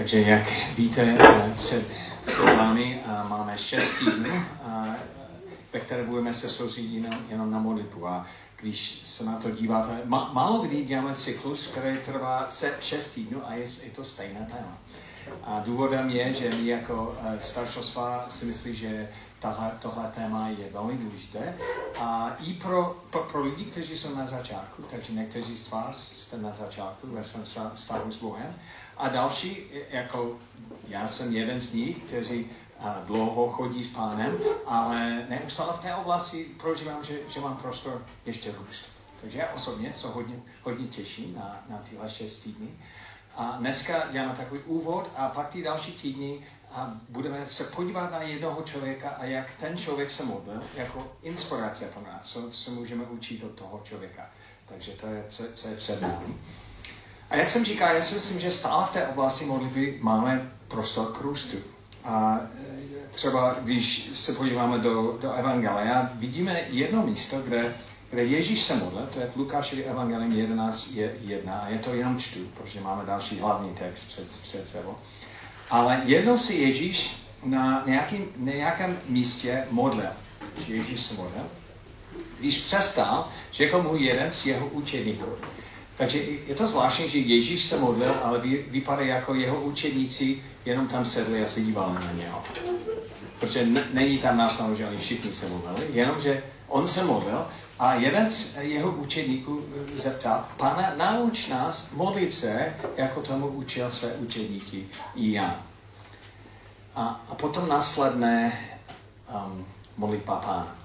Takže jak víte, eh, před, námi eh, máme šest týdnů, eh, ve které budeme se soustředit jenom, jenom na modlitbu. A když se na to díváte, má, málo kdy děláme cyklus, který trvá šest týdnů a je, je to stejné téma. A důvodem je, že my jako staršostva si myslí, že tahle, tohle téma je velmi důležité. A i pro, pro, pro lidi, kteří jsou na začátku, takže někteří z vás jste na začátku ve svém stavu s Bohem. A další, jako já jsem jeden z nich, kteří a dlouho chodí s pánem, ale neustále v té oblasti prožívám, že, že mám prostor ještě růst. Takže já osobně se hodně, hodně těším na, na tyhle šest týdny. A dneska děláme takový úvod a pak ty další týdny a budeme se podívat na jednoho člověka a jak ten člověk se modlil, jako inspirace pro nás, co se můžeme učit od toho člověka. Takže to je, co, co je před námi. A jak jsem říkal, já si myslím, že stále v té oblasti modlitby máme prostor k růstu. A e, třeba když se podíváme do, do Evangelia, vidíme jedno místo, kde, kde Ježíš se modlil, to je v Lukášovi Evangelium 11, je, 1, a je to jenom čtu, protože máme další hlavní text před, před sebou. Ale jednou si Ježíš na nějakým, nějakém místě modlil. Ježíš se modlil. Když přestal, řekl mu jeden z jeho učeníků. Takže je to zvláštní, že Ježíš se modlil, ale vy, vypadá jako jeho učeníci jenom tam sedli a se dívali na něho. Protože ne, není tam nás oni všichni se modlili, jenomže on se modlil a jeden z jeho učeníků zeptal, pane, nauč nás modlit se, jako tomu učil své učeníky i já. A, a potom následné um, modlitba pána.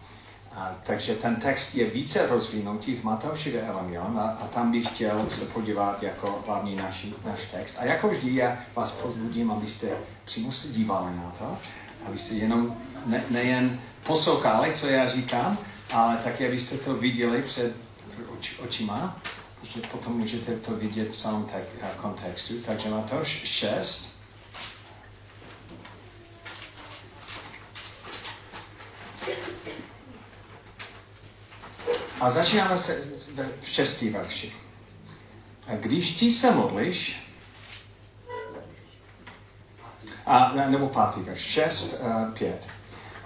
A, takže ten text je více rozvinutý v Matoušově evangelium a, a tam bych chtěl se podívat jako hlavní naši, náš text. A jako vždy já vás pozbudím, abyste přímo se dívali na to, abyste jenom ne, nejen poslouchali, co já říkám, ale taky, abyste to viděli před oč, očima, že potom můžete to vidět v samém kontextu. Takže Matouš 6, A začínáme se v šestý verši. A když ti se modliš, a, nebo pátý verš, šest, uh, pět.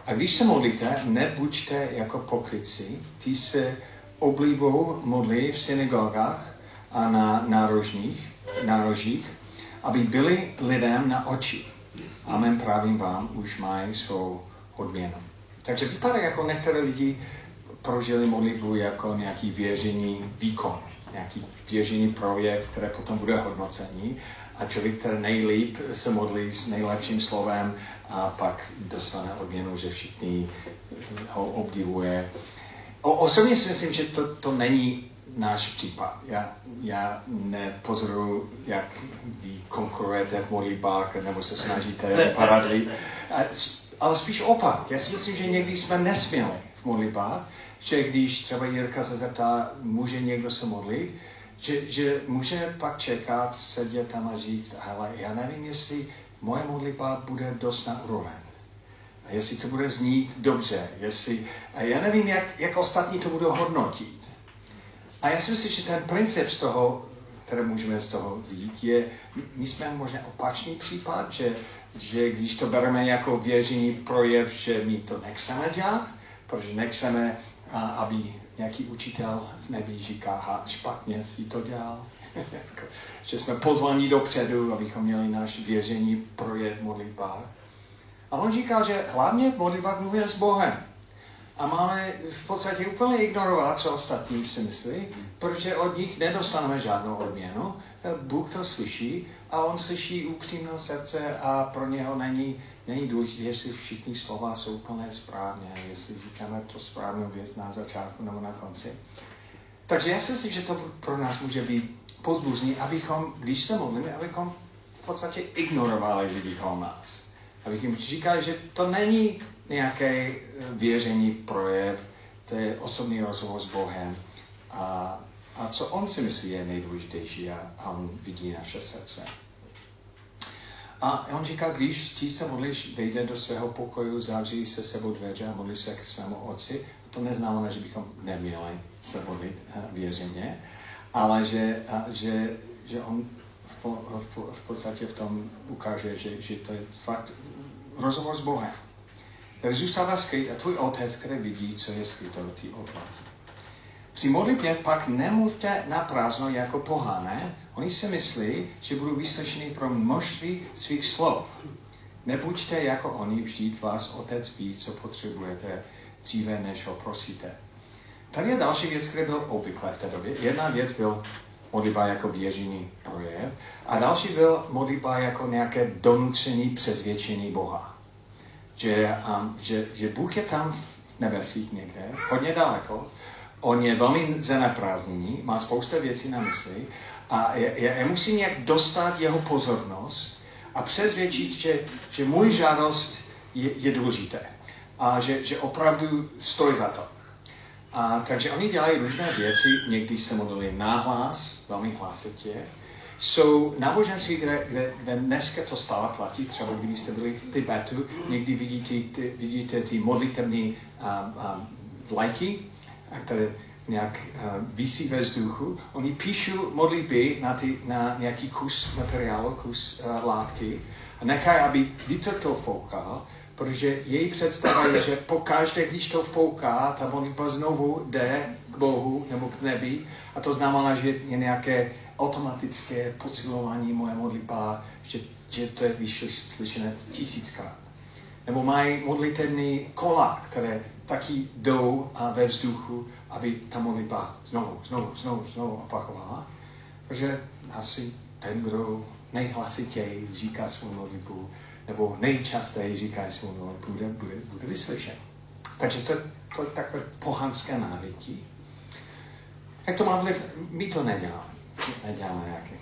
A když se modlíte, nebuďte jako pokryci, ty se oblíbou modlí v synagogách a na nárožních, nárožích, aby byli lidem na oči. Amen právím vám, už mají svou odměnu. Takže vypadá jako některé lidi prožili modlitbu jako nějaký věření výkon, nějaký věření projev, které potom bude hodnocení a člověk, který nejlíp se modlí s nejlepším slovem a pak dostane odměnu, že všichni ho obdivuje. O, osobně si myslím, že to, to není náš případ. Já, já nepozoruju, jak vy konkurujete v modlitbách nebo se snažíte vypadat ale spíš opak. Já si myslím, že někdy jsme nesměli v modlitbách, že když třeba Jirka se zeptá, může někdo se modlit, že, že může pak čekat, sedět tam a říct, ale já nevím, jestli moje modlitba bude dost na úroveň. A jestli to bude znít dobře, jestli, a já nevím, jak, jak ostatní to budou hodnotit. A já si myslím, že ten princip z toho, které můžeme z toho vzít, je, my jsme možná opačný případ, že, že když to bereme jako věření projev, že my to nechceme dělat, protože nechceme a aby nějaký učitel v nebi říká, špatně si to dělal. že jsme pozvaní dopředu, abychom měli náš věření projet modlitbách. A on říká, že hlavně v modlitbách mluvíme s Bohem. A máme v podstatě úplně ignorovat, co ostatní si myslí, protože od nich nedostaneme žádnou odměnu. Bůh to slyší a on slyší upřímné srdce a pro něho není není důležité, jestli všichni slova jsou plné správně, jestli říkáme to správnou věc na začátku nebo na konci. Takže já si myslím, že to pro nás může být pozbuzní, abychom, když se modlíme, abychom v podstatě ignorovali lidi kolem nás. Abychom říkali, že to není nějaké věření, projev, to je osobní rozhovor s Bohem. A, a co on si myslí je nejdůležitější a on vidí naše srdce. A on říká, když ti se modlíš, vejde do svého pokoju, zavří se sebou dveře a modlí se k svému otci. To neznamená, že bychom neměli se modlit eh, věřeně, ale že, že, že on v, v, v podstatě v tom ukáže, že, že to je fakt rozhovor s Bohem. Tak zůstává skryt a tvůj otec, který vidí, co je skryto té oblasti. Při modlitbě pak nemluvte na prázdno jako pohané. Oni si myslí, že budou vyslyšeni pro množství svých slov. Nebuďte jako oni, vždyť vás otec ví, co potřebujete dříve, než ho prosíte. Tady je další věc, která byl obvyklé v té době. Jedna věc byl modlitba jako věření projev a další byl modlitba jako nějaké donucení přezvědčení Boha. Že, um, že, že Bůh je tam v nebesích někde, hodně daleko, on je velmi zaneprázdněný, má spousta věcí na mysli a já, já musím nějak dostat jeho pozornost a přezvědčit, že, že můj žádost je, je důležité a že, že opravdu stojí za to. A, takže oni dělají různé věci, někdy se modlili náhlas, velmi hlasitě. Jsou náboženství, kde, kde, kde dneska to stále platí, třeba když jste byli v Tibetu, někdy vidíte, ty, vidíte ty modlitevní um, um, vlajky, které nějak uh, visí ve vzduchu. Oni píšou modlitby na, ty, na nějaký kus materiálu, kus uh, látky a nechají, aby vítr to foukal protože její představa je, že pokaždé, když to fouká, ta modlitba znovu jde k Bohu nebo k nebi a to znamená, že je nějaké automatické posilování moje modlitba, že, že to je slyšené tisíckrát. Nebo mají modlitevní kola, které taky jdou a ve vzduchu, aby ta modlitba znovu, znovu, znovu, znovu opakovala. Protože asi ten, kdo nejhlasitěji říká svou modlitbu, nebo nejčastěji říká svou no, bude, bude, bude vyslyšen. Takže to, to je takové pohanské návyky. Jak to má vliv? My to neděláme. Neděláme nějaké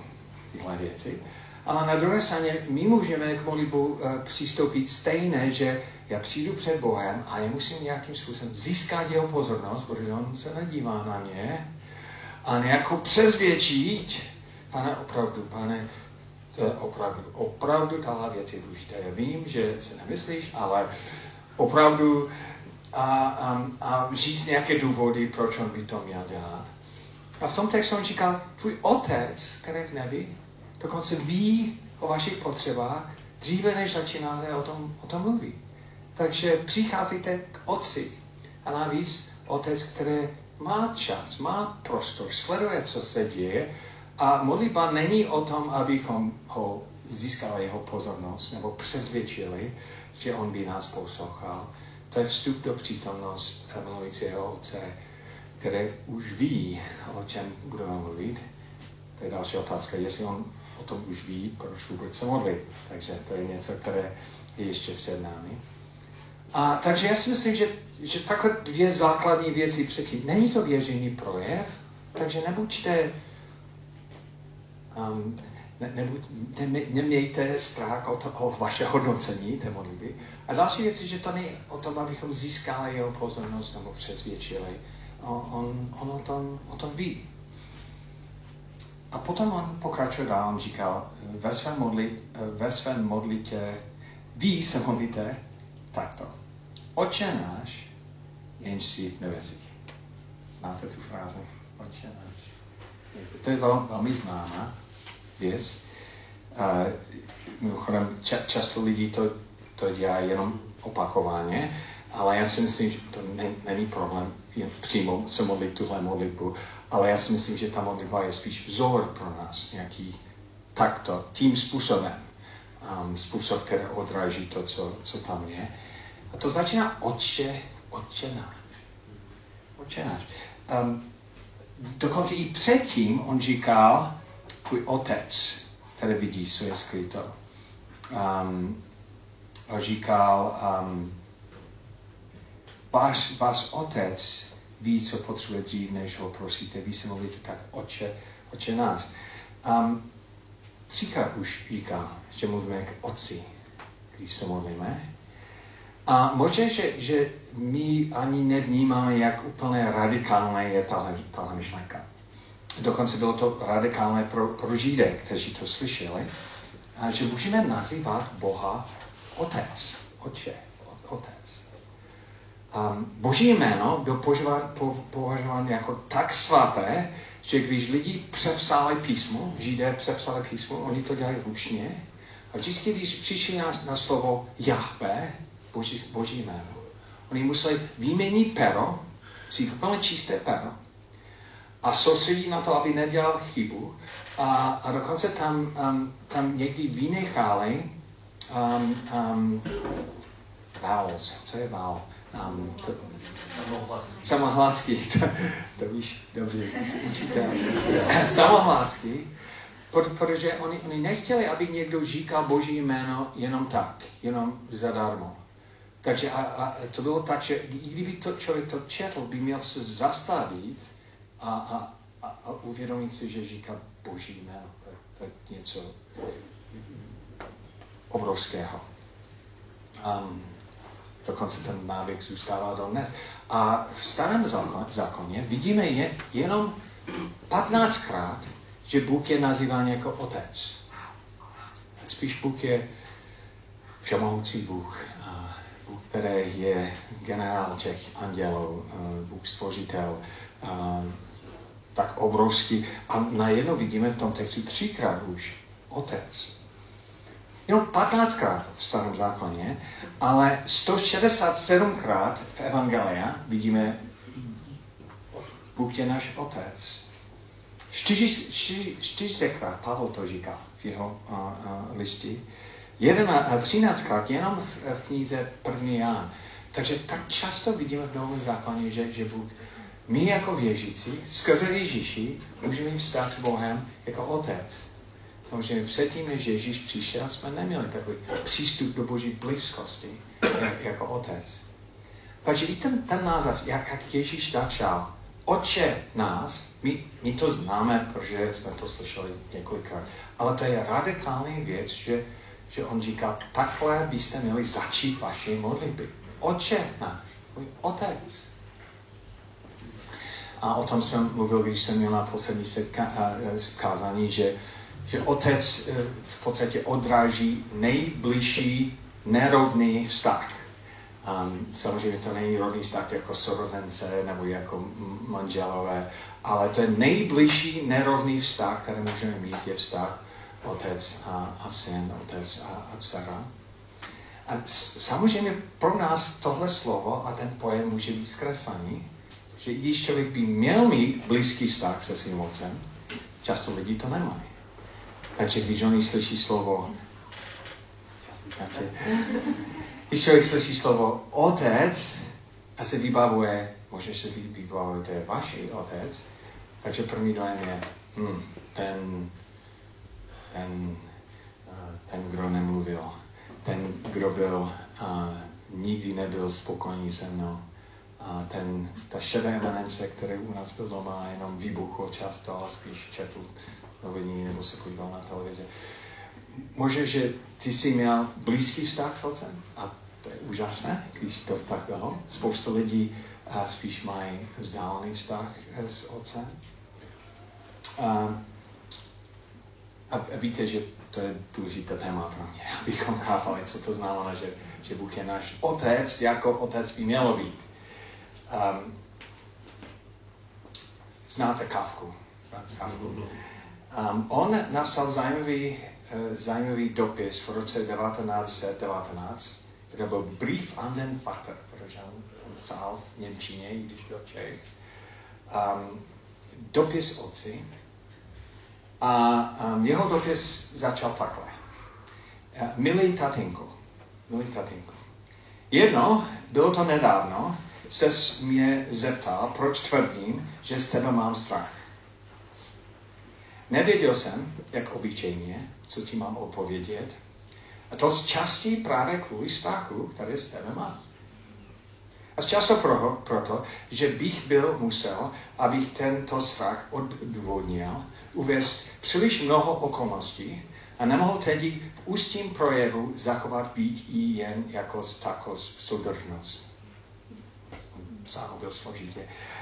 tyhle věci. Ale na druhé straně my můžeme k modlitbu uh, přistoupit stejné, že já přijdu před Bohem a já musím nějakým způsobem získat jeho pozornost, protože on se nedívá na mě a nějakou přezvědčit, pane, opravdu, pane, to je opravdu, opravdu tahle věc je důležitá. Já vím, že se nemyslíš, ale opravdu a, a, a říct nějaké důvody, proč on by to měl dělat. A v tom textu on říká, tvůj otec, který v nebi, dokonce ví o vašich potřebách, dříve než začínáte o tom, o tom mluvit. Takže přicházíte k otci. A navíc otec, který má čas, má prostor, sleduje, co se děje a modlitba není o tom, abychom ho získali jeho pozornost nebo přesvědčili, že on by nás poslouchal. To je vstup do přítomnost milujícího Otce, který už ví, o čem budeme mluvit. To je další otázka, jestli on o tom už ví, proč vůbec se modlit. Takže to je něco, které je ještě před námi. A takže já si myslím, že, že takhle dvě základní věci předtím. Není to věření projev, takže nebuďte um, ne, ne, ne, nemějte strach o, to, o vaše hodnocení té modlitby. A další věc je, že to není o tom, abychom získali jeho pozornost nebo přesvědčili. On, on, on o, tom, o tom ví. A potom on pokračuje dál, on říkal, ve svém, modlit, ve svém modlitě, ví se modlíte takto. Oče náš, jenž jsi v nebesích. Znáte tu frázi? Oče náš. To je velmi, velmi známá věc. A mimochodem, ča, často lidi to, to dělá jenom opakovaně, ale já si myslím, že to ne, není problém jen přímo se modlit tuhle modlitbu, ale já si myslím, že ta modlitba je spíš vzor pro nás, nějaký takto, tím způsobem, um, způsob, který odráží to, co, co tam je. A to začíná otče, otče náš. Otče náš. Um, dokonce i předtím on říkal, tvůj otec, který vidí, co je skryto. Um, a říkal, um, váš, váš otec ví, co potřebuje dřív, než ho prosíte. Vy se mluvíte tak, oče, oče náš. Um, třikrát už říká, že mluvíme k otci, když se modlíme. A možná, že, že my ani nevnímáme, jak úplně radikálně je tahle, tahle myšlenka. Dokonce bylo to radikálné pro, pro Židé, kteří to slyšeli, a že můžeme nazývat Boha Otec, Oče, Otec. Um, boží jméno byl považován, po, považován jako tak svaté, že když lidi přepsali písmo, židé přepsali písmo, oni to dělají ručně, a vždycky, když přišli na, na slovo Jahve, boží, boží jméno, oni museli vyměnit pero, si úplně čisté pero, a soustředit na to, aby nedělal chybu. A, a dokonce tam, um, tam někdy vynechali um, um, vowels. Co je vowel? Um, to, samohlásky. Samohlásky, to, to víš dobře, učitel. samohlásky, protože oni, oni nechtěli, aby někdo říkal Boží jméno jenom tak, jenom zadarmo. Takže a, a to bylo tak, že i kdyby to člověk to četl, by měl se zastavit a, a, a, a uvědomit si, že říká Boží jméno. To, to je něco obrovského. Um, dokonce ten návyk zůstává do dnes. A v starém zákoně vidíme je, jenom 15krát, že Bůh je nazýván jako otec. Spíš Bůh je všemohoucí Bůh, je generál těch andělů, Bůh stvořitel, tak obrovský. A najednou vidíme v tom textu třikrát už otec. Jenom 15krát v starém zákoně, ale 167krát v Evangelia vidíme Bůh je náš otec. 40krát Pavel to říká v jeho uh, uh, listi. 13krát jenom v, v knize první Ján. Takže tak často vidíme v Novém zákoně, že, že Bůh, my jako věřící, skrze Ježíši, můžeme mít vztah s Bohem jako otec. Samozřejmě předtím, než Ježíš přišel, jsme neměli takový přístup do boží blízkosti jako otec. Takže i ten, ten název, jak, jak Ježíš začal, Oče nás, my, my to známe, protože jsme to slyšeli několikrát, ale to je radikální věc, že, že on říká, takhle byste měli začít vaši modlitby. Oče náš, můj otec. A o tom jsem mluvil, když jsem měl na poslední setkání, že že otec eh, v podstatě odráží nejbližší nerovný vztah. Um, samozřejmě to není rovný vztah jako sourozence nebo jako manželové, ale to je nejbližší nerovný vztah, který můžeme mít, je vztah otec a, a syn, otec a, a dcera. A samozřejmě pro nás tohle slovo a ten pojem může být zkreslený, že když člověk by měl mít blízký vztah se svým otcem, často lidi to nemají. Takže když oni slyší slovo, když člověk slyší slovo otec a se vybavuje, můžeš se vybavovat, to je vaši otec, takže první dojem je, hm, ten, ten, eh, ten, kdo nemluvil, ten, kdo byl, a nikdy nebyl spokojený se mnou, a ten, ta šedá eminence, který u nás byl doma, jenom vybuchl často, ale spíš četl noviny nebo se podíval na televizi. Možná, že ty jsi měl blízký vztah s otcem a to je úžasné, když to tak bylo. Spousta lidí a spíš mají vzdálený vztah s otcem. A, a víte, že to je důležité téma pro mě, abychom chápali, co to znamená, že, že Bůh je náš otec, jako otec by mělo být. Um, znáte Kavku? Um, on napsal zajímavý, uh, zajímavý dopis v roce 1919, který byl Brief an den Vater, protože on, on psal v Němčině, i když byl Čech. Um, dopis otci. A um, jeho dopis začal takhle. Uh, milý tatínku, milý tatínku, jedno, bylo to nedávno, se mě zeptal, proč tvrdím, že z tebe mám strach. Nevěděl jsem, jak obyčejně, co ti mám odpovědět. A to z části právě kvůli strachu, který z tebe má. A často pro, proto, že bych byl musel, abych tento strach odvodnil, uvést příliš mnoho okolností a nemohl tedy v ústním projevu zachovat být i jen jako takovou soudržnost psal dost složitě.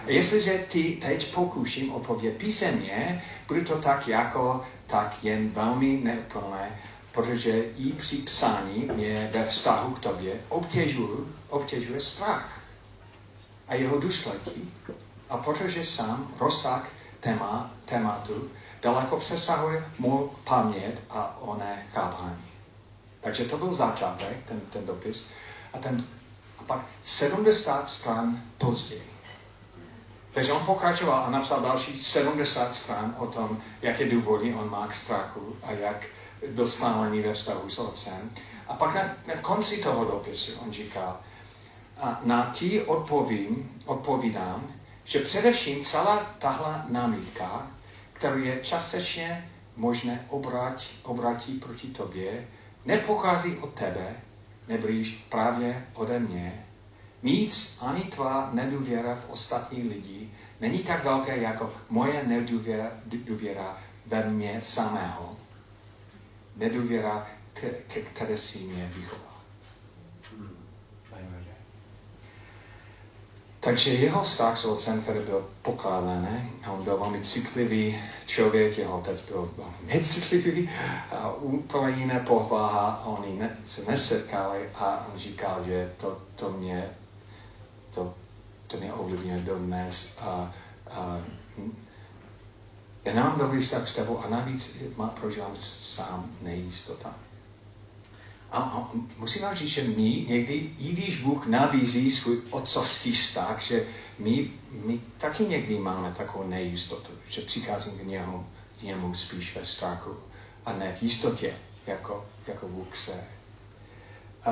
Jestliže ty teď pokusím odpovědět písemně, bude to tak jako tak jen velmi neúplné, protože i při psání mě ve vztahu k tobě obtěžuje, obtěžuje strach a jeho důsledky. A protože sám rozsah téma, tématu daleko přesahuje můj paměť a oné chápání. Takže to byl začátek, ten, ten dopis. A, ten, a pak 70 stran později. Takže on pokračoval a napsal další 70 stran o tom, jaké důvody on má k strachu a jak byl ve vztahu s otcem. A pak na, na konci toho dopisu on říkal, a na tí odpovím, odpovídám, že především celá tahle námitka, kterou je částečně možné obrát, obratí proti tobě, nepochází od tebe, neblíž právě ode mě. Nic ani tvá nedůvěra v ostatní lidi není tak velké jako moje nedůvěra důvěra ve mě samého. Nedůvěra, ke které si mě vychoval. Takže jeho vztah s otcem, který byl pokládaný, on byl velmi citlivý člověk, jeho otec byl velmi necitlivý, a úplně jiné povaha, a oni ne, se nesetkali a on říkal, že to, to mě, to, to mě ovlivňuje dnes. A, a, já nemám dobrý vztah s tebou a navíc má, prožívám sám nejistota. A, musím vám říct, že my někdy, i když Bůh nabízí svůj otcovský vztah, že my, my taky někdy máme takovou nejistotu, že přicházím k němu, k němu spíš ve strachu a ne v jistotě, jako, jako Bůh se.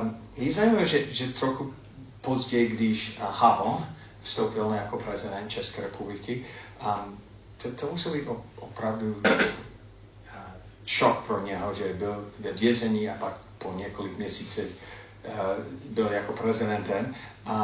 Um, je zajímavé, že, že trochu později, když Havel vstoupil jako prezident České republiky, um, to, to muselo být opravdu uh, šok pro něho, že byl ve vězení a pak po několik měsíců uh, byl jako prezidentem. A,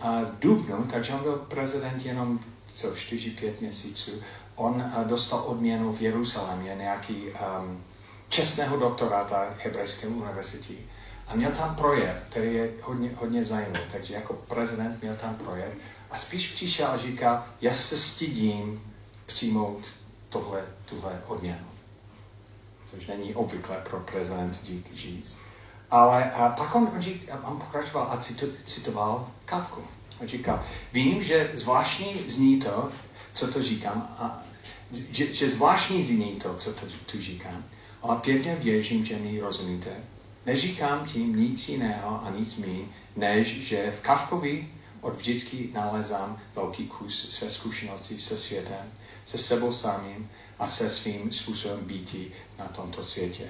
a Dubnu, takže on byl prezident jenom co 4-5 měsíců, on uh, dostal odměnu v Jeruzalémě, nějaký um, čestného doktoráta Hebrejské univerzity. A měl tam projev, který je hodně, hodně zajímavý. Takže jako prezident měl tam projev a spíš přišel a říkal, já se stydím přijmout tohle, tuhle odměnu což není obvyklé pro prezident dík říct. Ale a pak on, on, řík, on pokračoval a citoval Kavku. On říkal, vím, že zvláštní zní to, co to říkám, a, že, že zvláštní zní to, co to tu říkám, ale pěkně věřím, že mi rozumíte. Neříkám tím nic jiného a nic méně, než že v Kavkovi od vždycky nalezám velký kus své zkušenosti se světem, se sebou samým a se svým způsobem býtí na tomto světě.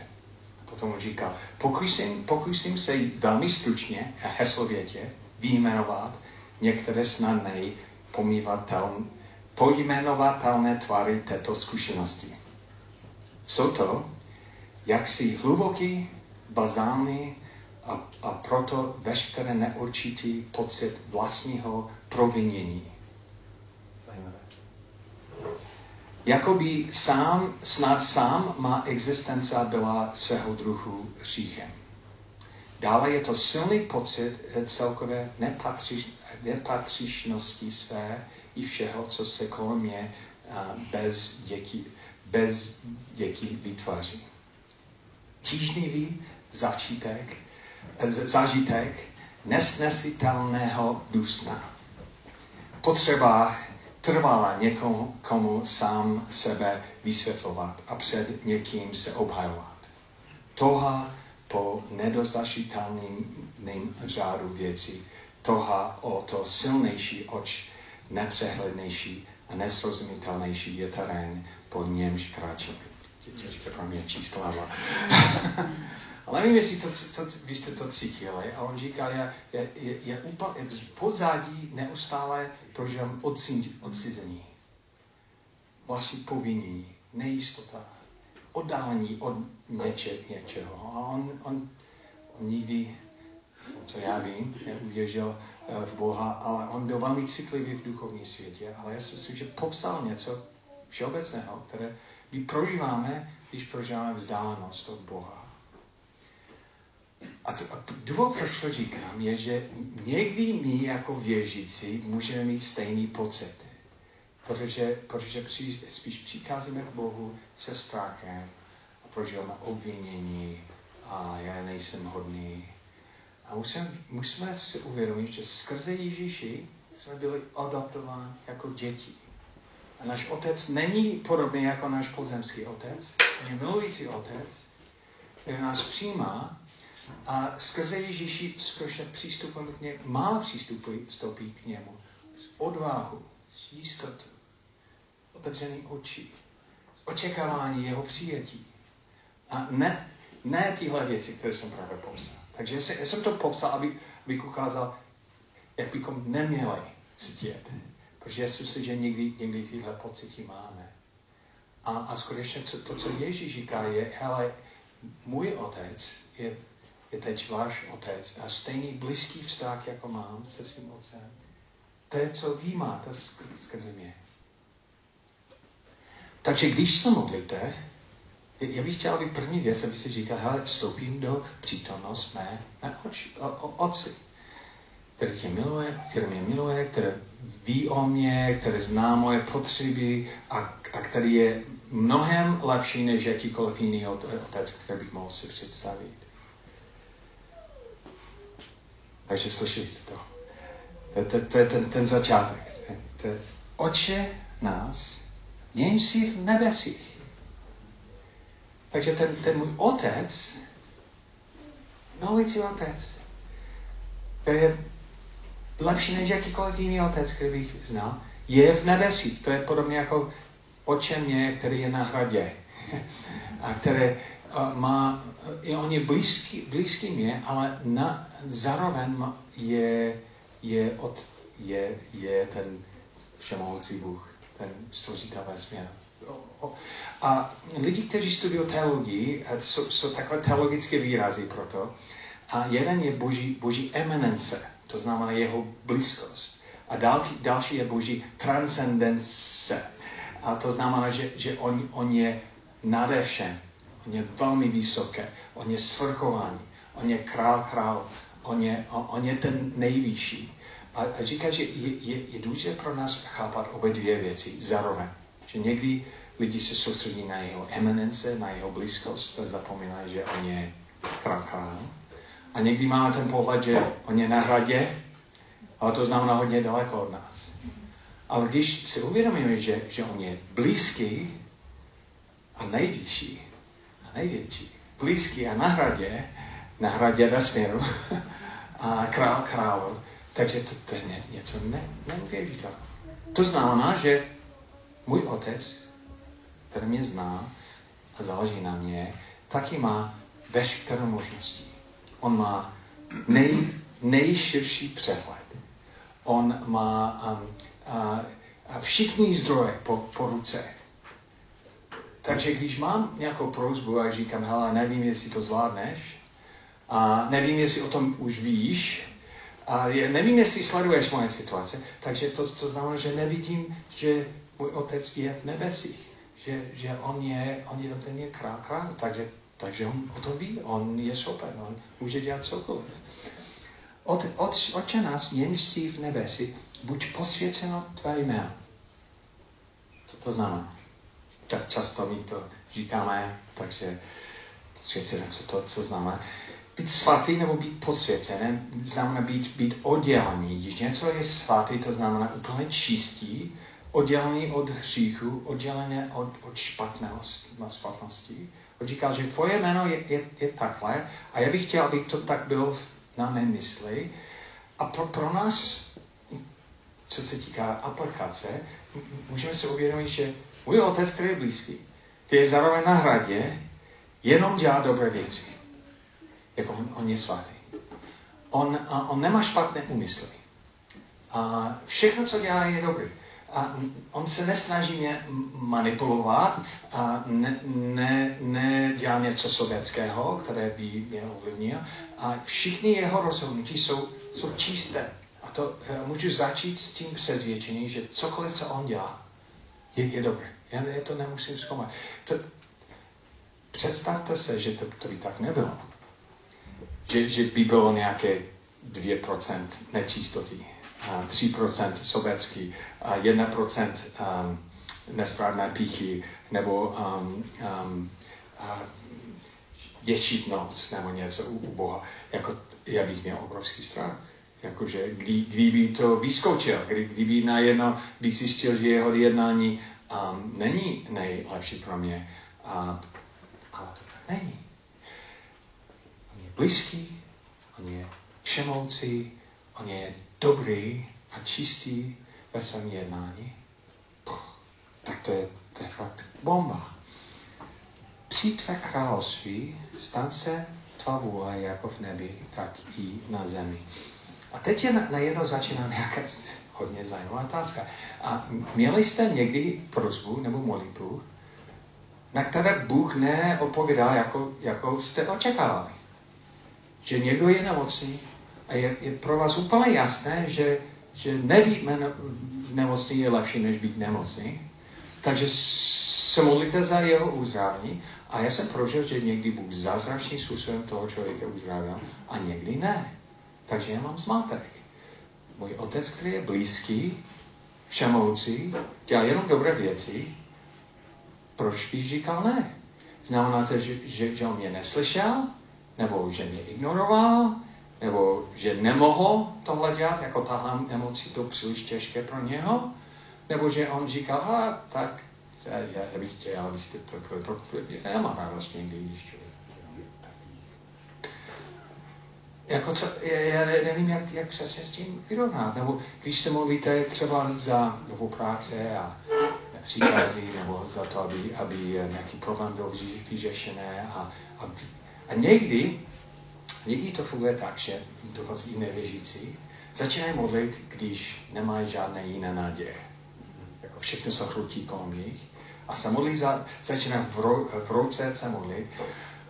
Potom říká, pokusím, pokusím se velmi stručně a heslovětě vyjmenovat některé snadné pojmenovatelné tvary této zkušenosti. Jsou to jaksi hluboký, bazální a, a proto veškeré neurčitý pocit vlastního provinění Jakoby sám, snad sám má existence byla svého druhu hříchem. Dále je to silný pocit celkové nepatřič, nepatřičnosti své i všeho, co se kolem mě bez dětí, bez dětí vytváří. Tížnivý začítek, zážitek nesnesitelného dusna. Potřeba trvala někomu komu sám sebe vysvětlovat a před někým se obhajovat. Toha po nedozažitelným řádu věcí, toha o to silnější, oč nepřehlednější a nesrozumitelnější je terén, po němž kráčí. Těžké pro mě čísla. Ale nevím, jestli to, co, vy jste to cítili. A on říkal, je, je, je, je úplně v pozadí neustále prožívám odcizení. Vlastní povinní, nejistota, oddálení od něče, něčeho. A on, on, on nikdy, co já vím, neuvěřil eh, v Boha, ale on byl velmi citlivý v duchovním světě. Ale já si myslím, že popsal něco všeobecného, které my prožíváme, když prožíváme vzdálenost od Boha. A, to, a důvod, proč to říkám, je, že někdy my jako věřící můžeme mít stejný pocit. Protože, protože při, spíš přicházíme k Bohu se strachem a prožíváme obvinění a já nejsem hodný. A musíme, musíme si uvědomit, že skrze Ježíši jsme byli adoptováni jako děti. A náš otec není podobný jako náš pozemský otec. Je milující otec, který nás přijímá a skrze Ježíši skutečně přístupem k němu, má přístupy k němu. S odvahu, s jistotou, otevřený oči, s očekávání jeho přijetí. A ne, ne tyhle věci, které jsem právě popsal. Takže já jsem to popsal, aby, abych ukázal, jak bychom neměli cítit. Protože myslím, že někdy, někdy tyhle pocity máme. A, a skutečně to, to, co Ježíš říká, je, hele, můj otec je, je teď váš otec a stejný blízký vztah, jako mám se svým otcem. To je, co vy máte skrze mě. Takže když se modlíte, já bych chtěl, aby první věc, aby si říkal, hele, vstoupím do přítomnost mé, mé oči, o, o, otci, který tě miluje, který mě miluje, který ví o mě, který zná moje potřeby a, a který je mnohem lepší než jakýkoliv jiný otec, který bych mohl si představit. Takže slyšíte to. To, to, to je ten, ten začátek. To, oče nás, něj si v nebesích. Takže ten, ten můj otec, milující otec, to je lepší než jakýkoliv jiný otec, který bych znal, je v nebesích. To je podobně jako oče mě, který je na hradě. a který má, je on je blízký, blízký mě, ale na, zároveň je, je, od, je, je ten všemohoucí Bůh, ten stvořitel vesmíru. A lidi, kteří studují teologii, jsou, jsou takové teologické výrazy pro to. A jeden je boží, boží eminence, to znamená jeho blízkost. A další, další je boží transcendence. A to znamená, že, že on, on je nade všem. On je velmi vysoké. On je svrchovaný. On je král král. On je, on, on je ten nejvyšší. A, a říká, že je, je, je důležité pro nás chápat obě dvě věci zároveň. Že někdy lidi se soustředí na jeho eminence, na jeho blízkost a zapomínají, že on je král. A někdy máme ten pohled, že on je na hradě, ale to znamená hodně daleko od nás. Ale když si uvědomíme, že, že on je blízký a nejvyšší a největší, blízký a na hradě, na hradě vesmíru a král králu, takže to, to je něco ne, neuvěřitelného. To znamená, že můj otec, který mě zná a záleží na mě, taky má veškeré možnosti. On má nej, nejširší přehled. On má um, a, a všichni zdroje po, po ruce. Takže když mám nějakou prozbu a říkám, hele, nevím, jestli to zvládneš, a nevím, jestli o tom už víš, a nevím, jestli sleduješ moje situace, takže to, to znamená, že nevidím, že můj otec je v nebesích, že, že on je, on je ten je král král, takže, takže on o to ví, on je schopen, on může dělat cokoliv. Od, od, oče nás, jenž jsi v nebesi, buď posvěceno tvé jméno. Co to znamená? Často mi to říkáme, takže posvěcené, co to co znamená. Být svatý nebo být posvěcený znamená být, být oddělený. Když něco je svatý, to znamená úplně čistý, oddělený od hříchu, oddělený od, od špatnosti, špatnosti. On říká, že tvoje jméno je, je, je takhle a já bych chtěl, aby to tak bylo na mé mysli. A pro, pro nás, co se týká aplikace, můžeme si uvědomit, že můj otec, který je blízký, který je zároveň na hradě, jenom dělá dobré věci. Jako on, on je svatý. On, on nemá špatné úmysly. A všechno, co dělá, je dobrý. A on se nesnaží mě manipulovat a ne, ne, ne dělá něco sovětského, které by mě ovlivnil. A všichni jeho rozhodnutí jsou, jsou čisté. A to uh, můžu začít s tím přesvědčením, že cokoliv, co on dělá, je, je dobré. Já to nemusím zkoumat. To, představte se, že to, to by tak nebylo. Že, že by bylo nějaké 2% nečistoty 3% sobecký, 1% um, nesprávné píchy, nebo um, um, ješitnost, nebo něco u, u Boha. Jako, já bych měl obrovský strach. Jakože kdy, kdyby to vyskočil, kdy, kdyby najednou bych zjistil, že jeho jednání um, není nejlepší pro mě. A, tak není. Blízký, on je všemoucí, on je dobrý a čistý ve svém jednání. Tak to je, to je fakt bomba. Přijď tvé království, stan se tvá vůle jako v nebi, tak i na zemi. A teď je najednou začíná nějaká hodně zajímavá otázka. A měli jste někdy prozbu nebo modlitbu, na které Bůh neopovídá, jako, jako jste očekávali? Že někdo je nemocný a je, je pro vás úplně jasné, že, že nebýt nemocný je lepší, než být nemocný. Takže se modlíte za jeho uzdravení a já jsem prožil, že někdy Bůh zázračným způsobem toho člověka uzdravil a někdy ne. Takže já mám zmatek. Můj otec, který je blízký, všemoucí, dělá jenom dobré věci, proč říkal ne? Znamená to, že, že, že on mě neslyšel, nebo že mě ignoroval, nebo že nemohl tohle dělat, jako tahle nemocí to příliš těžké pro něho, nebo že on říkal, a tak já, já bych chtěl, abyste to pro, já mám radost někdy, když člověk jako co, já nevím, jak, jak přesně s tím vyrovnat. Nebo když se mluvíte třeba za novou práce a příkazy, nebo za to, aby, aby nějaký problém byl vyřešené. A, a, a někdy, někdy to funguje tak, že dokonce i nevěřící začínají modlit, když nemají žádné jiné naděje. Jako všechno se hrutí kolem nich. A se modlí, za, začíná v, ro, v roce se modlit.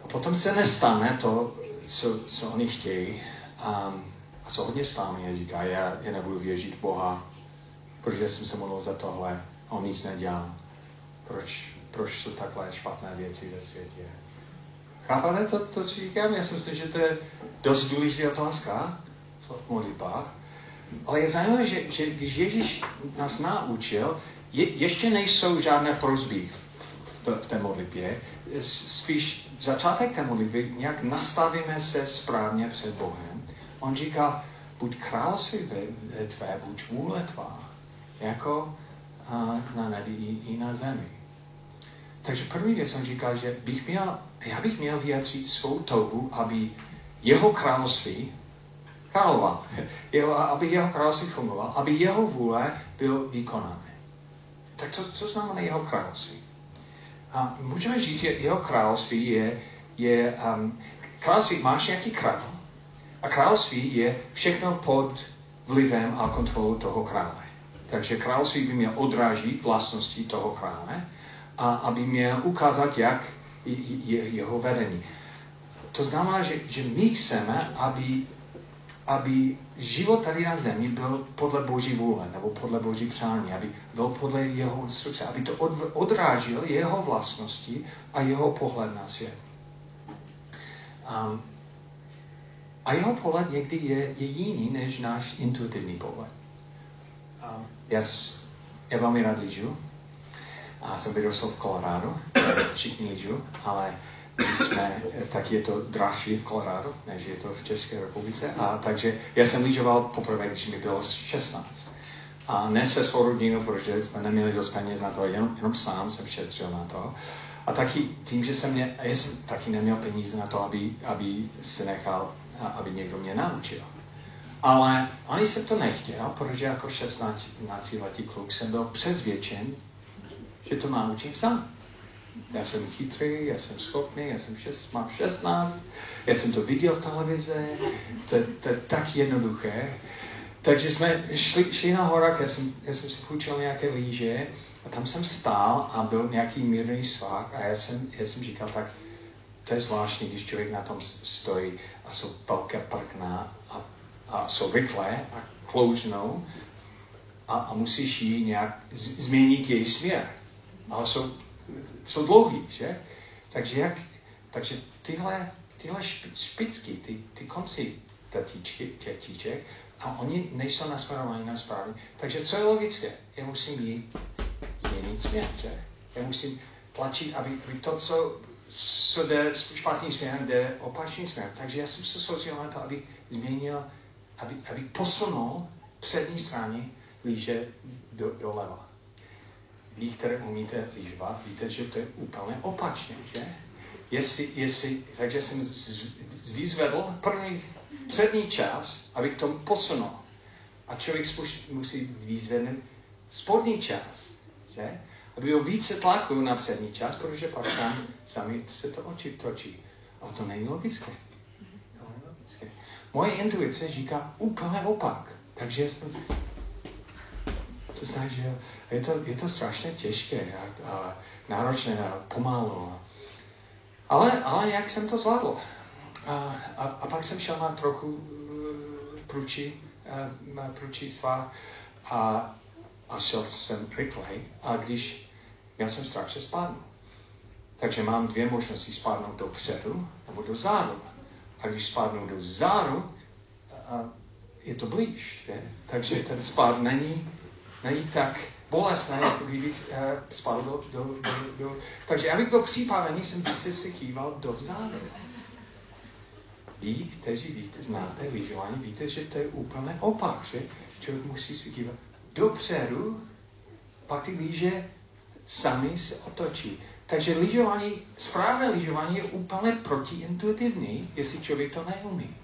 A potom se nestane to, co, co oni chtějí. A, a co hodně je říká, já, já nebudu věřit Boha, protože jsem se modlil za tohle a on nic nedělá. Proč, proč jsou takhle špatné věci ve světě? Chápáte to, to, co říkám? Já si myslím, že to je dost důležitá otázka v modlitbách. Ale je zajímavé, že, že když Ježíš nás naučil, je, ještě nejsou žádné prozby v, v, v té modlitbě, spíš začátek té modlitby nějak nastavíme se správně před Bohem. On říká, buď království tvé, buď vůle tvá, jako na nebi i, i na zemi. Takže první věc on říká, že bych měl, já bych měl vyjádřit svou touhu, aby jeho království královal, jeho, aby jeho království fungoval, aby jeho vůle byl vykonaný. Tak to, co znamená jeho království? A můžeme říct, že jeho království je, je um, království, máš nějaký král a království je všechno pod vlivem a kontrolou toho krále. Takže království by měl odrážit vlastnosti toho krále a aby měl ukázat, jak je jeho vedení. To znamená, že, že my chceme, aby, aby život tady na zemi byl podle Boží vůle, nebo podle Boží přání, aby byl podle jeho instrukce, aby to odrážil jeho vlastnosti a jeho pohled na svět. Um, a jeho pohled někdy je, je jiný než náš intuitivní pohled. Um, já, já velmi rád. A jsem vyrostl v Colorado, všichni lyžu, ale jsme, tak je to dražší v Colorado, než je to v České republice. A takže já jsem lyžoval poprvé, když mi bylo 16. A ne se svou rodinou, protože jsme neměli dost peněz na to, jenom, jenom sám jsem šetřil na to. A taky tím, že jsem, mě, já jsem taky neměl peníze na to, aby, aby se nechal, aby někdo mě naučil. Ale ani jsem to nechtěl, protože jako 16 letý kluk jsem byl přesvědčen, že to naučím sám. Já jsem chytrý, já jsem schopný, já jsem šest, mám 16, já jsem to viděl v televizi, to, to je tak jednoduché. Takže jsme šli, šli na horách, já jsem, já jsem si půjčil nějaké líže a tam jsem stál a byl nějaký mírný svák a já jsem, já jsem říkal, tak to je zvláštní, když člověk na tom stojí a jsou velké prkna a, a jsou rychlé a kloužnou a, a musíš jí nějak z, změnit její směr. Ale jsou, jsou dlouhý, že? Takže, jak, takže tyhle, tyhle špičky, ty, ty konci tetíčky, tetíček, a oni nejsou nasměrovaní na správně. Takže co je logické? Já musím jí změnit směr, že? Já musím tlačit, aby, aby to, co, co jde špatným směrem, jde opačným směrem. Takže já jsem se soustředil na to, abych změnil aby, aby posunul přední straně líže do, doleva. Vy, které umíte lyžovat, víte, že to je úplně opačně, že? Jestli, jestli, takže jsem vyzvedl první přední čas, abych to posunul. A člověk musí vyzvednout spodní čas, že? Aby byl více tlaku na přední čas, protože pak tam sami se to oči točí. A to není logické. To není logické. Moje intuice říká úplně opak. Takže jsem to znamená, že je to, je to strašně těžké a, a náročné a pomalu. Ale, ale jak jsem to zvládl? A, a, a pak jsem šel na trochu uh, průčí, uh, na průčí svá a, a šel jsem rychleji. A když já jsem strašně spadnul. Takže mám dvě možnosti spadnout do předu nebo do zádu. A když spadnu do zádu, a je to blíž, že? Takže ten spad není není tak bolestné, jako kdybych uh, spadl do, do, do, do... Takže abych byl připravený, jsem více se kýval do vzadu. Vy, kteří víte, znáte lyžování, víte, že to je úplně opak, že člověk musí se kývat dopředu, pak ty lyže sami se otočí. Takže lyžování, správné lyžování je úplně protiintuitivní, jestli člověk to neumí.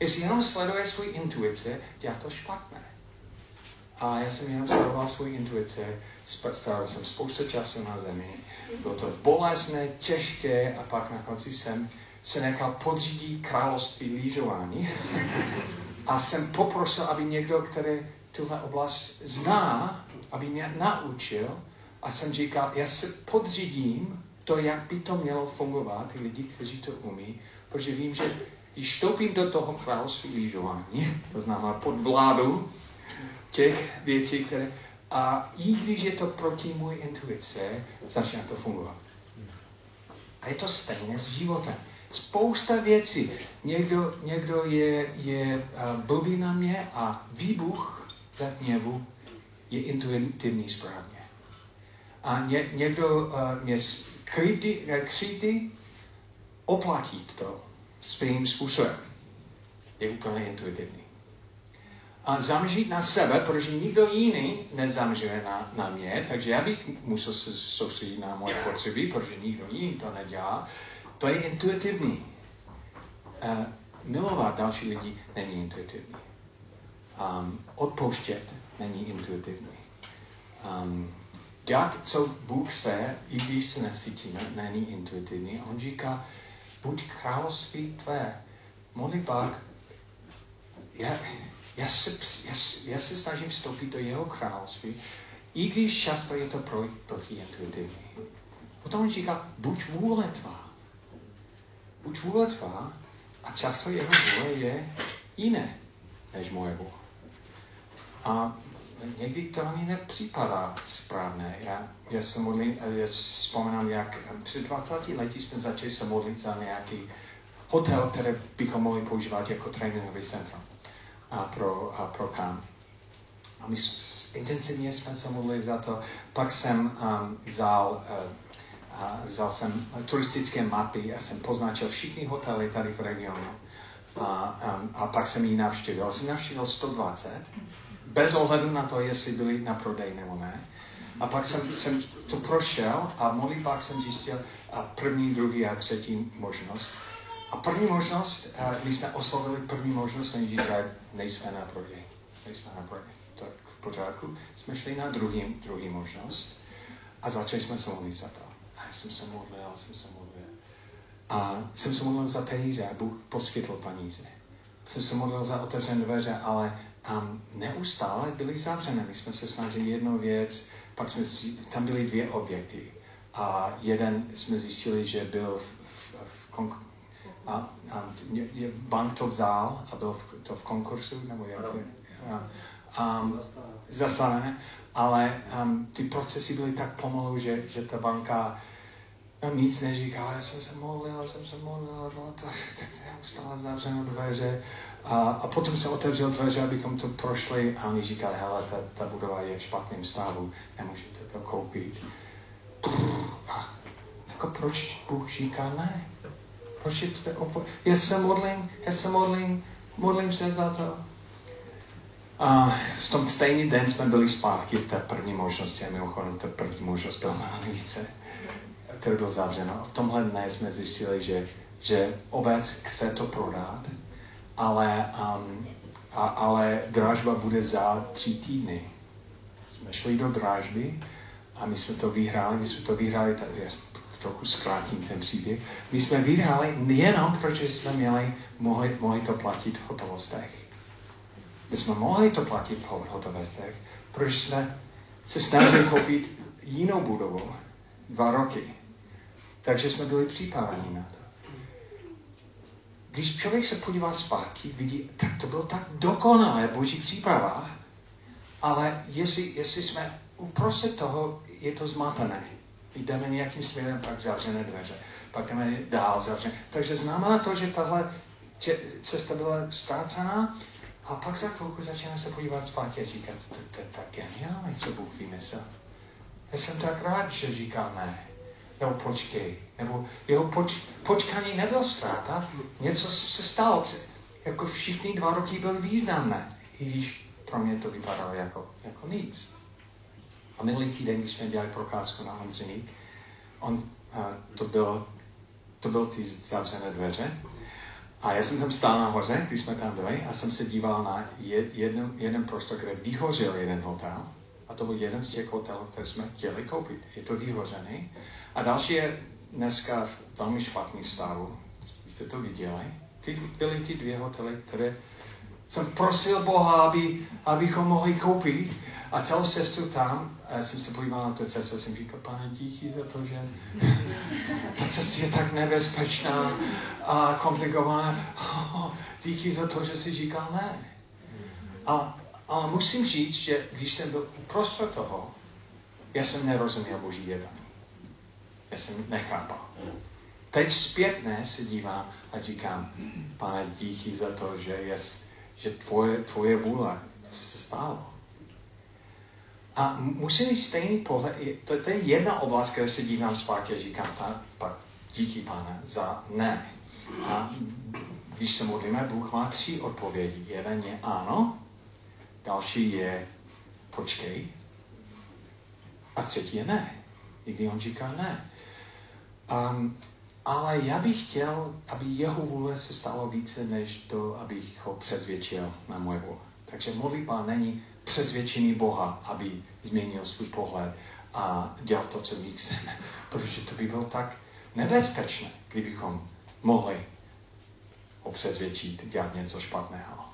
Jestli jenom sleduje svůj intuice, dělá to špatné. A já jsem jenom sledoval svůj intuici, strávil jsem spoustu času na zemi, bylo to bolestné, těžké a pak na konci jsem se nechal podřídit království lížování. A jsem poprosil, aby někdo, který tuhle oblast zná, aby mě naučil. A jsem říkal, já se podřídím to, jak by to mělo fungovat, ty lidi, kteří to umí, protože vím, že když vstoupím do toho království lížování, to znamená pod vládu těch věcí, které... A i když je to proti můj intuice, začíná to fungovat. A je to stejné s životem. Spousta věcí. Někdo, někdo je, je uh, blbý na mě a výbuch za hněvu je intuitivní správně. A ně, někdo uh, mě křivdy, křivdy, oplatí to svým způsobem. Je úplně intuitivní a zamřít na sebe, protože nikdo jiný nezamřuje na, na mě, takže já bych musel se soustředit na moje potřeby, protože nikdo jiný to nedělá. To je intuitivní. Uh, milovat další lidi není intuitivní. Um, odpouštět není intuitivní. Um, dělat, co Bůh chce, i když se necítíme, není intuitivní. On říká, buď království tvé. Modlitbách, já, já se, já, já se snažím vstoupit do jeho království, i když často je to pro, protiintuitivní. Potom on říká, buď vůle tvá. Buď vůle tvá a často jeho vůle je jiné než moje vůle. A někdy to ani nepřipadá správné. Já, já se modlím, já vzpomínám, jak před 20 lety jsme začali se modlit za nějaký hotel, který bychom mohli používat jako tréninkový centrum a pro, a pro kam. A my intenzivně jsme se modlili za to. Pak jsem um, vzal, uh, uh, vzal jsem turistické mapy a jsem poznačil všechny hotely tady v regionu. A, um, a pak jsem ji navštívil. Jsem navštívil 120, bez ohledu na to, jestli byli na prodej nebo ne. A pak jsem, jsem to prošel a pak jsem zjistil a první, druhý a třetí možnost. A první možnost, my jsme oslovili první možnost, oni říkají, nejsme na prodej. Nejsme na prodej. Tak v pořádku. Jsme šli na druhý, druhý možnost a začali jsme se modlit za to. A já jsem se modlil, jsem se modlil. A jsem se modlil za peníze a Bůh poskytl peníze. Jsem se modlil za otevřené dveře, ale tam neustále byly zavřené. My jsme se snažili jednu věc, pak jsme tam byly dvě objekty. A jeden jsme zjistili, že byl v, v, v, a, a je, bank to vzal a byl v, to v konkursu, nebo jak je, a, um, zastavené, ale um, ty procesy byly tak pomalu, že, že ta banka no, nic neříká, já jsem se modlil, já jsem se modlil, bylo to tak neustále zavřeno dveře. A, a potom se otevřel dveře, abychom to prošli a oni říkali, hele, ta, ta budova je v špatném stavu, nemůžete to koupit. A jako proč Bůh říká ne? Proč je to opo- Já se modlím, já se modlím, modlím se za to. A v tom stejný den jsme byli zpátky v té první možnosti, a mimochodem ta první možnost byla na více, který byl zavřeno. V tomhle dne jsme zjistili, že, že obec chce to prodat, ale, um, a, ale dražba bude za tři týdny. Jsme šli do dražby a my jsme to vyhráli, my jsme to vyhráli, tak trochu zkrátím ten příběh. My jsme vyhráli jenom, protože jsme měli, mohli, mohli to platit v hotovostech. My jsme mohli to platit v hotovostech, protože jsme se snažili koupit jinou budovu dva roky. Takže jsme byli připraveni na to. Když člověk se podívá zpátky, vidí, tak to bylo tak dokonalé boží příprava, ale jestli, jestli jsme uprostřed toho, je to zmatené. Jdeme nějakým směrem, pak zavřené dveře, pak jdeme dál zavřené. Takže znamená to, že tahle cesta byla ztrácená a pak za chvilku začínáme se podívat zpátky a říkat, to je tak geniální, co Bůh vymyslel. Já jsem tak rád, že říká ne. Nebo počkej. Nebo jeho poč, počkání nebyl ztráta, něco se stalo. Jako všichni dva roky byly významné, i když pro mě to vypadalo jako, jako nic. A minulý týden, když jsme dělali procházku na Honziník, on, to, byl, to byl ty zavřené dveře. A já jsem tam stál nahoře, když jsme tam byli, a jsem se díval na jeden, jeden prostor, kde vyhořel jeden hotel. A to byl jeden z těch hotelů, které jsme chtěli koupit. Je to vyhořený. A další je dneska v velmi špatném stavu. Jste to viděli? Ty byly ty dvě hotely, které jsem prosil Boha, aby, abychom mohli koupit. A celou cestu tam, a já jsem se podíval na tu cestu, jsem říkal, pane, díky za to, že ta cesta je tak nebezpečná a komplikovaná. Oh, díky za to, že si říkal ne. A, a musím říct, že když jsem byl uprostřed toho, já jsem nerozuměl Boží jednání. Já jsem nechápal. Teď zpětně se dívám a říkám, pane, díky za to, že, je, že tvoje, tvoje vůle se stalo. A musím mít stejný pohled. To, to je jedna oblast, kde se dívám zpátky a říkám, pa, pa, díky, pane, za ne. A když se modlíme, Bůh má tři odpovědi. Jeden je ano, další je počkej a třetí je ne. Někdy on říká ne. Um, ale já bych chtěl, aby jeho vůle se stalo více, než to, abych ho přezvědčil na moje vůle. Takže modlitba není přezvědčení Boha, aby změnil svůj pohled a dělal to, co my chceme. Protože to by bylo tak nebezpečné, kdybychom mohli ho přezvědčit, dělat něco špatného.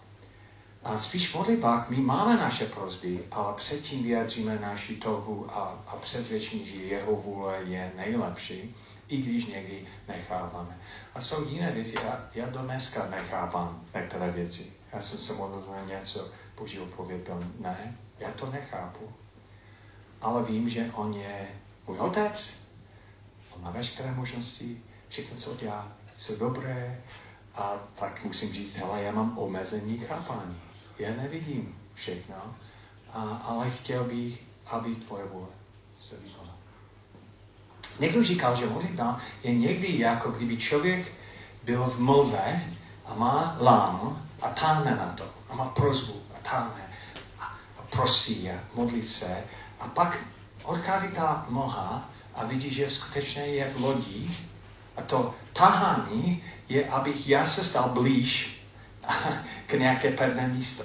A spíš modlitbách my máme naše prozby, ale předtím vyjadříme naši touhu a, a přezvědčení, že jeho vůle je nejlepší i když někdy nechápáme. A jsou jiné věci. Já, já do dneska nechápám některé věci. Já jsem se modlil za něco, Boží odpověď byl ne, já to nechápu. Ale vím, že on je můj otec, on má veškeré možnosti, všechno, co dělá, jsou dobré, a tak musím říct, hele, já mám omezení chápání. Já nevidím všechno, a, ale chtěl bych, aby tvoje vůle se vykonala. Někdo říkal, že modlitba je někdy jako kdyby člověk byl v mlze a má lámu a táhne na to. A má prozbu a táhne a, prosí a modlí se. A pak odchází ta mlha a vidí, že skutečně je v lodi. A to tahání je, abych já se stal blíž k nějaké pevné místo.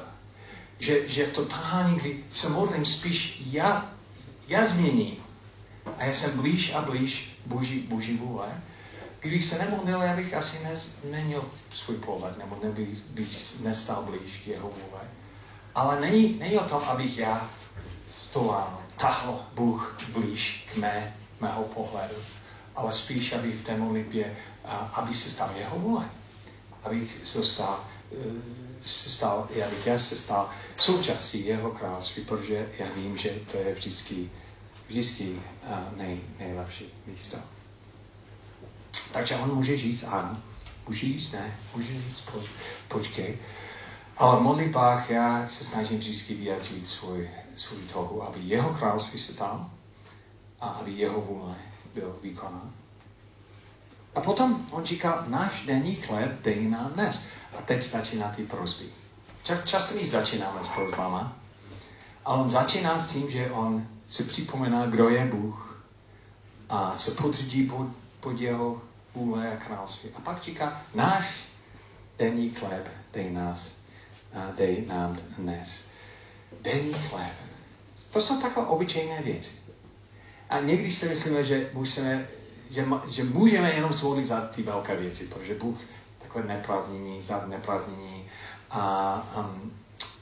Že, že to tahání, kdy se modlím, spíš já, já změním a já jsem blíž a blíž Boží, Boží vůle. Když se nemodlil, já bych asi neměl svůj pohled, nebo nebych, bych nestal blíž k jeho vůle. Ale není, není o tom, abych já stolám, tahl Bůh blíž k mé, mého pohledu, ale spíš, aby v té modlitbě, aby se stal jeho vůle. Abych se stal, e, se stal, abych já se stal součástí jeho království, protože já vím, že to je vždycky vždycky nej, nejlepší místo. Takže on může říct ano, může říct ne, může říct poč, počkej. Ale v modlitbách já se snažím vždycky vyjadřit svůj, svůj tohu, aby jeho království se tam a aby jeho vůle byl vykonán. A potom on říká, náš denní chléb dej nám dnes. A teď začíná ty prosby. často i začínáme s prozbama, ale on začíná s tím, že on si připomíná, kdo je Bůh a se podřídí pod, pod jeho vůle a království. A pak říká, náš denní chléb dej nás, dej nám dnes. Denní chléb. To jsou takové obyčejné věci. A někdy si myslíme, že, musíme, že, že můžeme jenom zvolit za ty velké věci, protože Bůh takové neprázdnění, za neprázdnění a, um,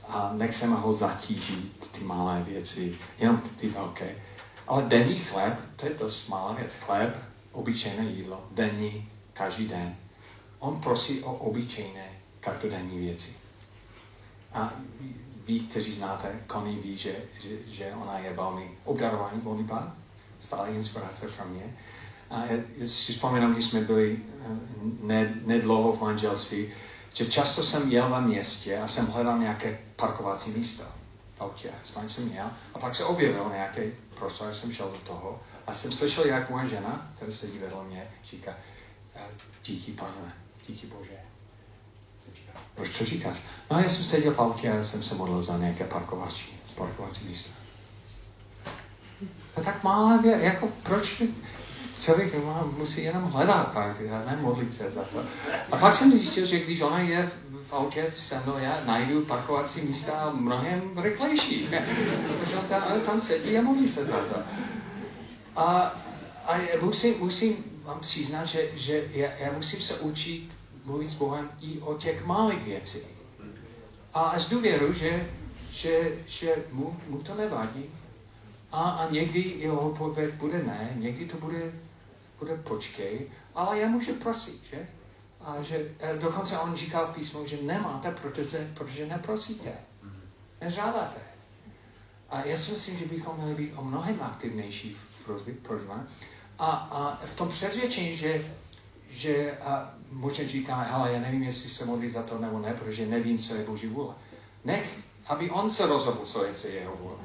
a nechceme ho zatížit, ty malé věci, jenom ty, ty velké. Ale denní chléb, to je dost malá věc. Chléb, obyčejné jídlo, denní, každý den. On prosí o obyčejné, každodenní věci. A vy, kteří znáte Connie, ví, že, že, že ona je velmi obdarovaný modlitba, stále inspirace pro mě. A já si vzpomínám, když jsme byli eh, nedlouho v manželství, že často jsem jel na městě a jsem hledal nějaké parkovací místo v autě. Jsem jel a pak se objevil nějaký prostor, jsem šel do toho a jsem slyšel, jak moje žena, která sedí vedle mě, říká, díky pane, díky Bože. Proč to říkáš? No já jsem seděl v autě a jsem se modlil za nějaké parkovací, parkovací místo. To tak malá věc, jako proč člověk má, musí jenom hledat a nemodlit se za to. A pak jsem zjistil, že když ona je v autě se mnou, já najdu parkovací místa mnohem rychlejší. Protože tam, tam sedí a modlí se za to. A, a musím, musím vám přiznat, že, že já, já musím se učit mluvit s Bohem i o těch malých věcích. A až důvěru, že, že, že mu, mu to nevadí. A, a někdy jeho odpověď bude ne, někdy to bude bude počkej, ale já můžu prosit, že? A že e, dokonce on říká v písmu, že nemáte, protože, protože neprosíte. Nežádáte. A já si myslím, že bychom měli být o mnohem aktivnější v prosbách. A, a v tom přesvědčení, že, že a možná říká, hele, já nevím, jestli se modlí za to nebo ne, protože nevím, co je Boží vůle. Nech, aby on se rozhodl, co je, co je jeho vůle.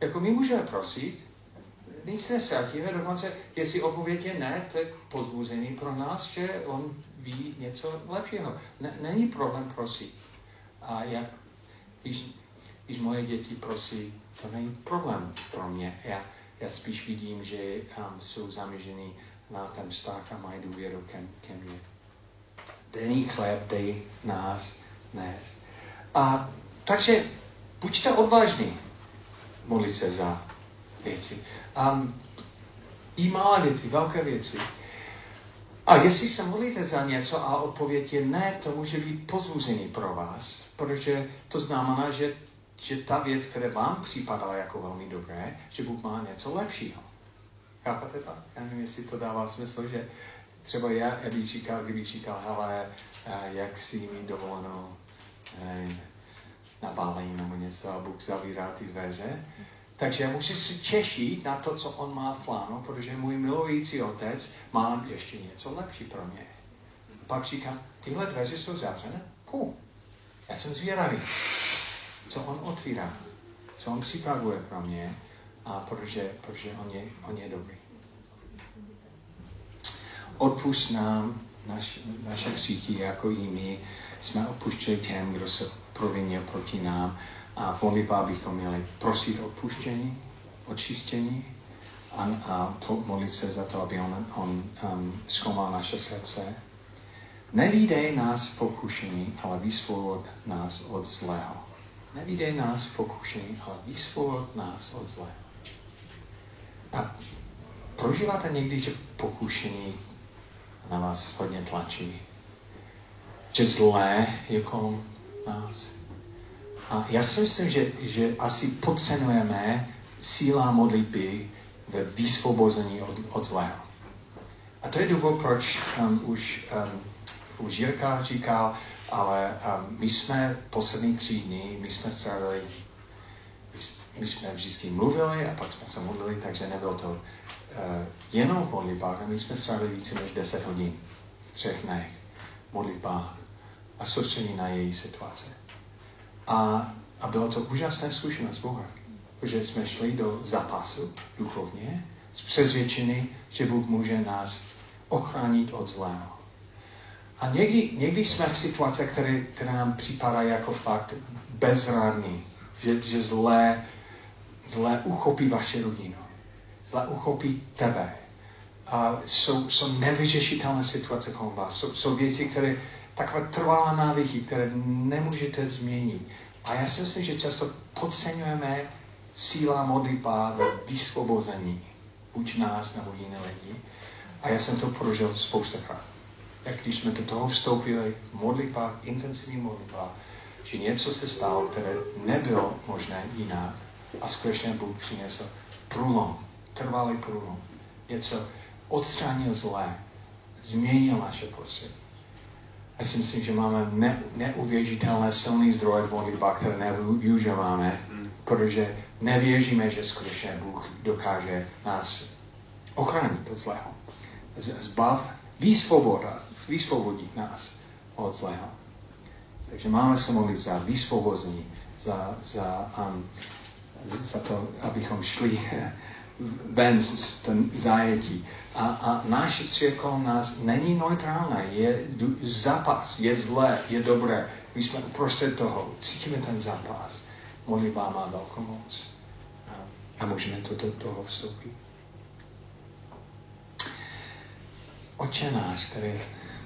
Jako my můžeme prosit, nic nesratíme, dokonce jestli odpověď je ne, to je pozbuzení pro nás, že on ví něco lepšího. Ne, není problém prosit. A jak, když, když moje děti prosí, to není problém pro mě. Já, já spíš vidím, že um, jsou zaměřený na ten vztah a mají důvěru ke, ke mně. Denní chléb dej nás dnes. A takže buďte odvážní modlit se za věci. Um, I malé věci, velké věci. A jestli se modlíte za něco a odpověď je ne, to může být pozbuzení pro vás, protože to znamená, že, že ta věc, která vám připadala jako velmi dobré, že Bůh má něco lepšího. Chápete to? Já nevím, jestli to dává smysl, že třeba já, bych říkal, kdybych říkal, hele, jak si mít dovolenou nevím, na bálení nebo něco a Bůh zavírá ty dveře, takže já musím se těšit na to, co on má v plánu, protože můj milující otec má ještě něco lepší pro mě. Pak říkám, tyhle dveře jsou zavřené? Půl. Já jsem zvědavý, co on otvírá, co on připravuje pro mě, a protože, protože on, je, on je dobrý. Odpust nám naš, naše kříky, jako i my jsme odpuštěli těm, kdo se provinil proti nám a v modlitbách bychom měli prosit odpuštění, očistění a, a modlit se za to, aby on, on um, zkoumal naše srdce. Nevídej nás v pokušení, ale vysvobod nás od zlého. Nevídej nás v pokušení, ale vysvobod nás od zlého. A prožíváte někdy, že pokušení na vás hodně tlačí? Že zlé je kolem nás? A já si myslím, že, že asi podcenujeme síla modlitby ve vysvobození od, od zlého. A to je důvod, proč um, už, um, už Jirka říkal, ale um, my jsme poslední tři dny, my jsme strávili, my, my jsme vždycky mluvili a pak jsme se modlili, takže nebylo to uh, jenom v modlitbách, a my jsme strávili více než 10 hodin v třech dnech modlitbách a soustředění na její situace. A, a bylo to úžasné zkušenost Boha, protože jsme šli do zápasu duchovně s přezvědčení, že Bůh může nás ochránit od zlého. A někdy, někdy jsme v situaci, které, které nám připadá jako fakt bezrádný, že, že zlé, zlé uchopí vaše rodinu, zlé uchopí tebe. A jsou, jsou nevyřešitelné situace kolem vás. Jsou, jsou věci, které takové trvalé návyky, které nemůžete změnit. A já si myslím, že často podceňujeme síla modlitba ve vysvobození, buď nás nebo jiné lidi. A já jsem to prožil spoustakrát. Jak když jsme do toho vstoupili v modlitbách, intenzivní modlitbách, že něco se stalo, které nebylo možné jinak a skutečně Bůh přinesl průlom, trvalý průlom. Něco odstranil zlé, změnil naše prostředí. Já si myslím, že máme ne, neuvěřitelné silné zdroje v modlitbách, které nevyužíváme, protože nevěříme, že skutečně Bůh dokáže nás ochránit od zlého. Zbav, vysvobodit nás od zlého. Takže máme se modlit za vysvobození, za, za, um, za to, abychom šli ven z ten zajetí. A, a náš svět kolem nás není neutrální, je zápas, je zlé, je dobré. My jsme uprostřed toho, cítíme ten zápas. Modlitba má velkou moc. A můžeme to do toho vstoupit. Oče náš, který je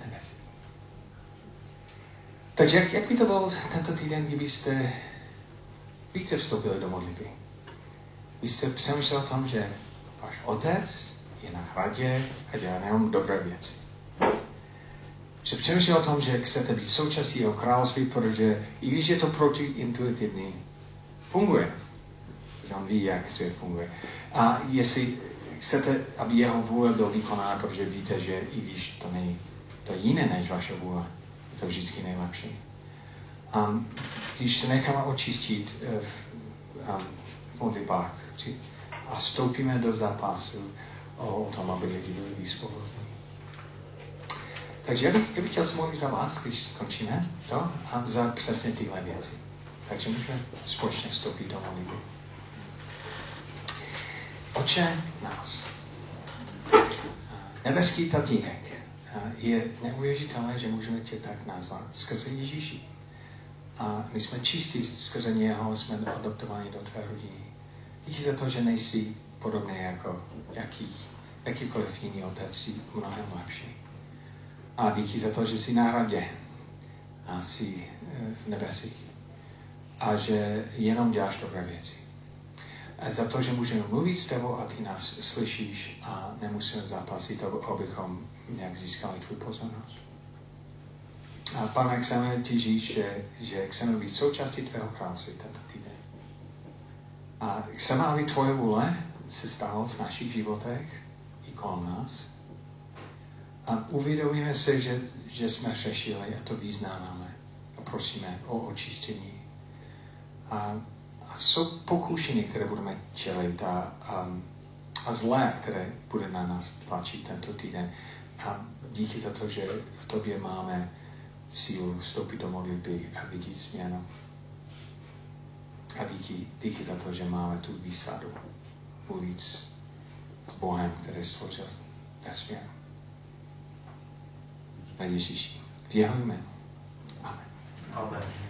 nebesí. Takže jak, jak by to bylo tento týden, kdybyste více vstoupili do modlitby? Vy jste přemýšlel o tom, že váš otec je na hradě a dělá nejenom dobré věci. Že přemýšlel o tom, že chcete být součástí jeho království, protože i když je to protiintuitivní, funguje. Že on ví, jak svět funguje. A jestli chcete, aby jeho vůle byl vykonána, protože víte, že i když to není to jiné než vaše vůle, je to vždycky nejlepší. A když se necháme očistit eh, v, um, v modlitbách a vstoupíme do zápasu o tom, aby lidi byli vysvobození. Takže já bych, já bych chtěl se za vás, když skončíme to, a za přesně tyhle věci. Takže můžeme společně vstoupit do modlitby. Oče nás. Nebeský tatínek. Je neuvěřitelné, že můžeme tě tak nazvat skrze Ježíši. A my jsme čistí skrze něho, jsme adoptováni do tvé rodiny. Díky za to, že nejsi podobný jako jaký, jakýkoliv jiný otec, jsi mnohem lepší. A díky za to, že jsi na hradě a jsi eh, v nebesích. A že jenom děláš dobré věci. Za to, že můžeme mluvit s tebou a ty nás slyšíš a nemusíme zápasit, abychom nějak získali tvůj pozornost. A pane, chceme ti říct, že, že chceme být součástí tvého království tento týden. A chceme, aby tvoje vůle se stalo v našich životech i kolem nás. A uvědomíme se, že, že jsme řešili a to vyznáváme a prosíme o očištění. A a jsou pokušení, které budeme čelit a, a, a zlé, které bude na nás tlačit tento týden. A díky za to, že v tobě máme sílu vstoupit do modlitby a vidět změnu. A díky, díky za to, že máme tu výsadu mluvit s Bohem, který stvořil vesmír. Na Ježíši. V jeho jménu. Amen. Amen.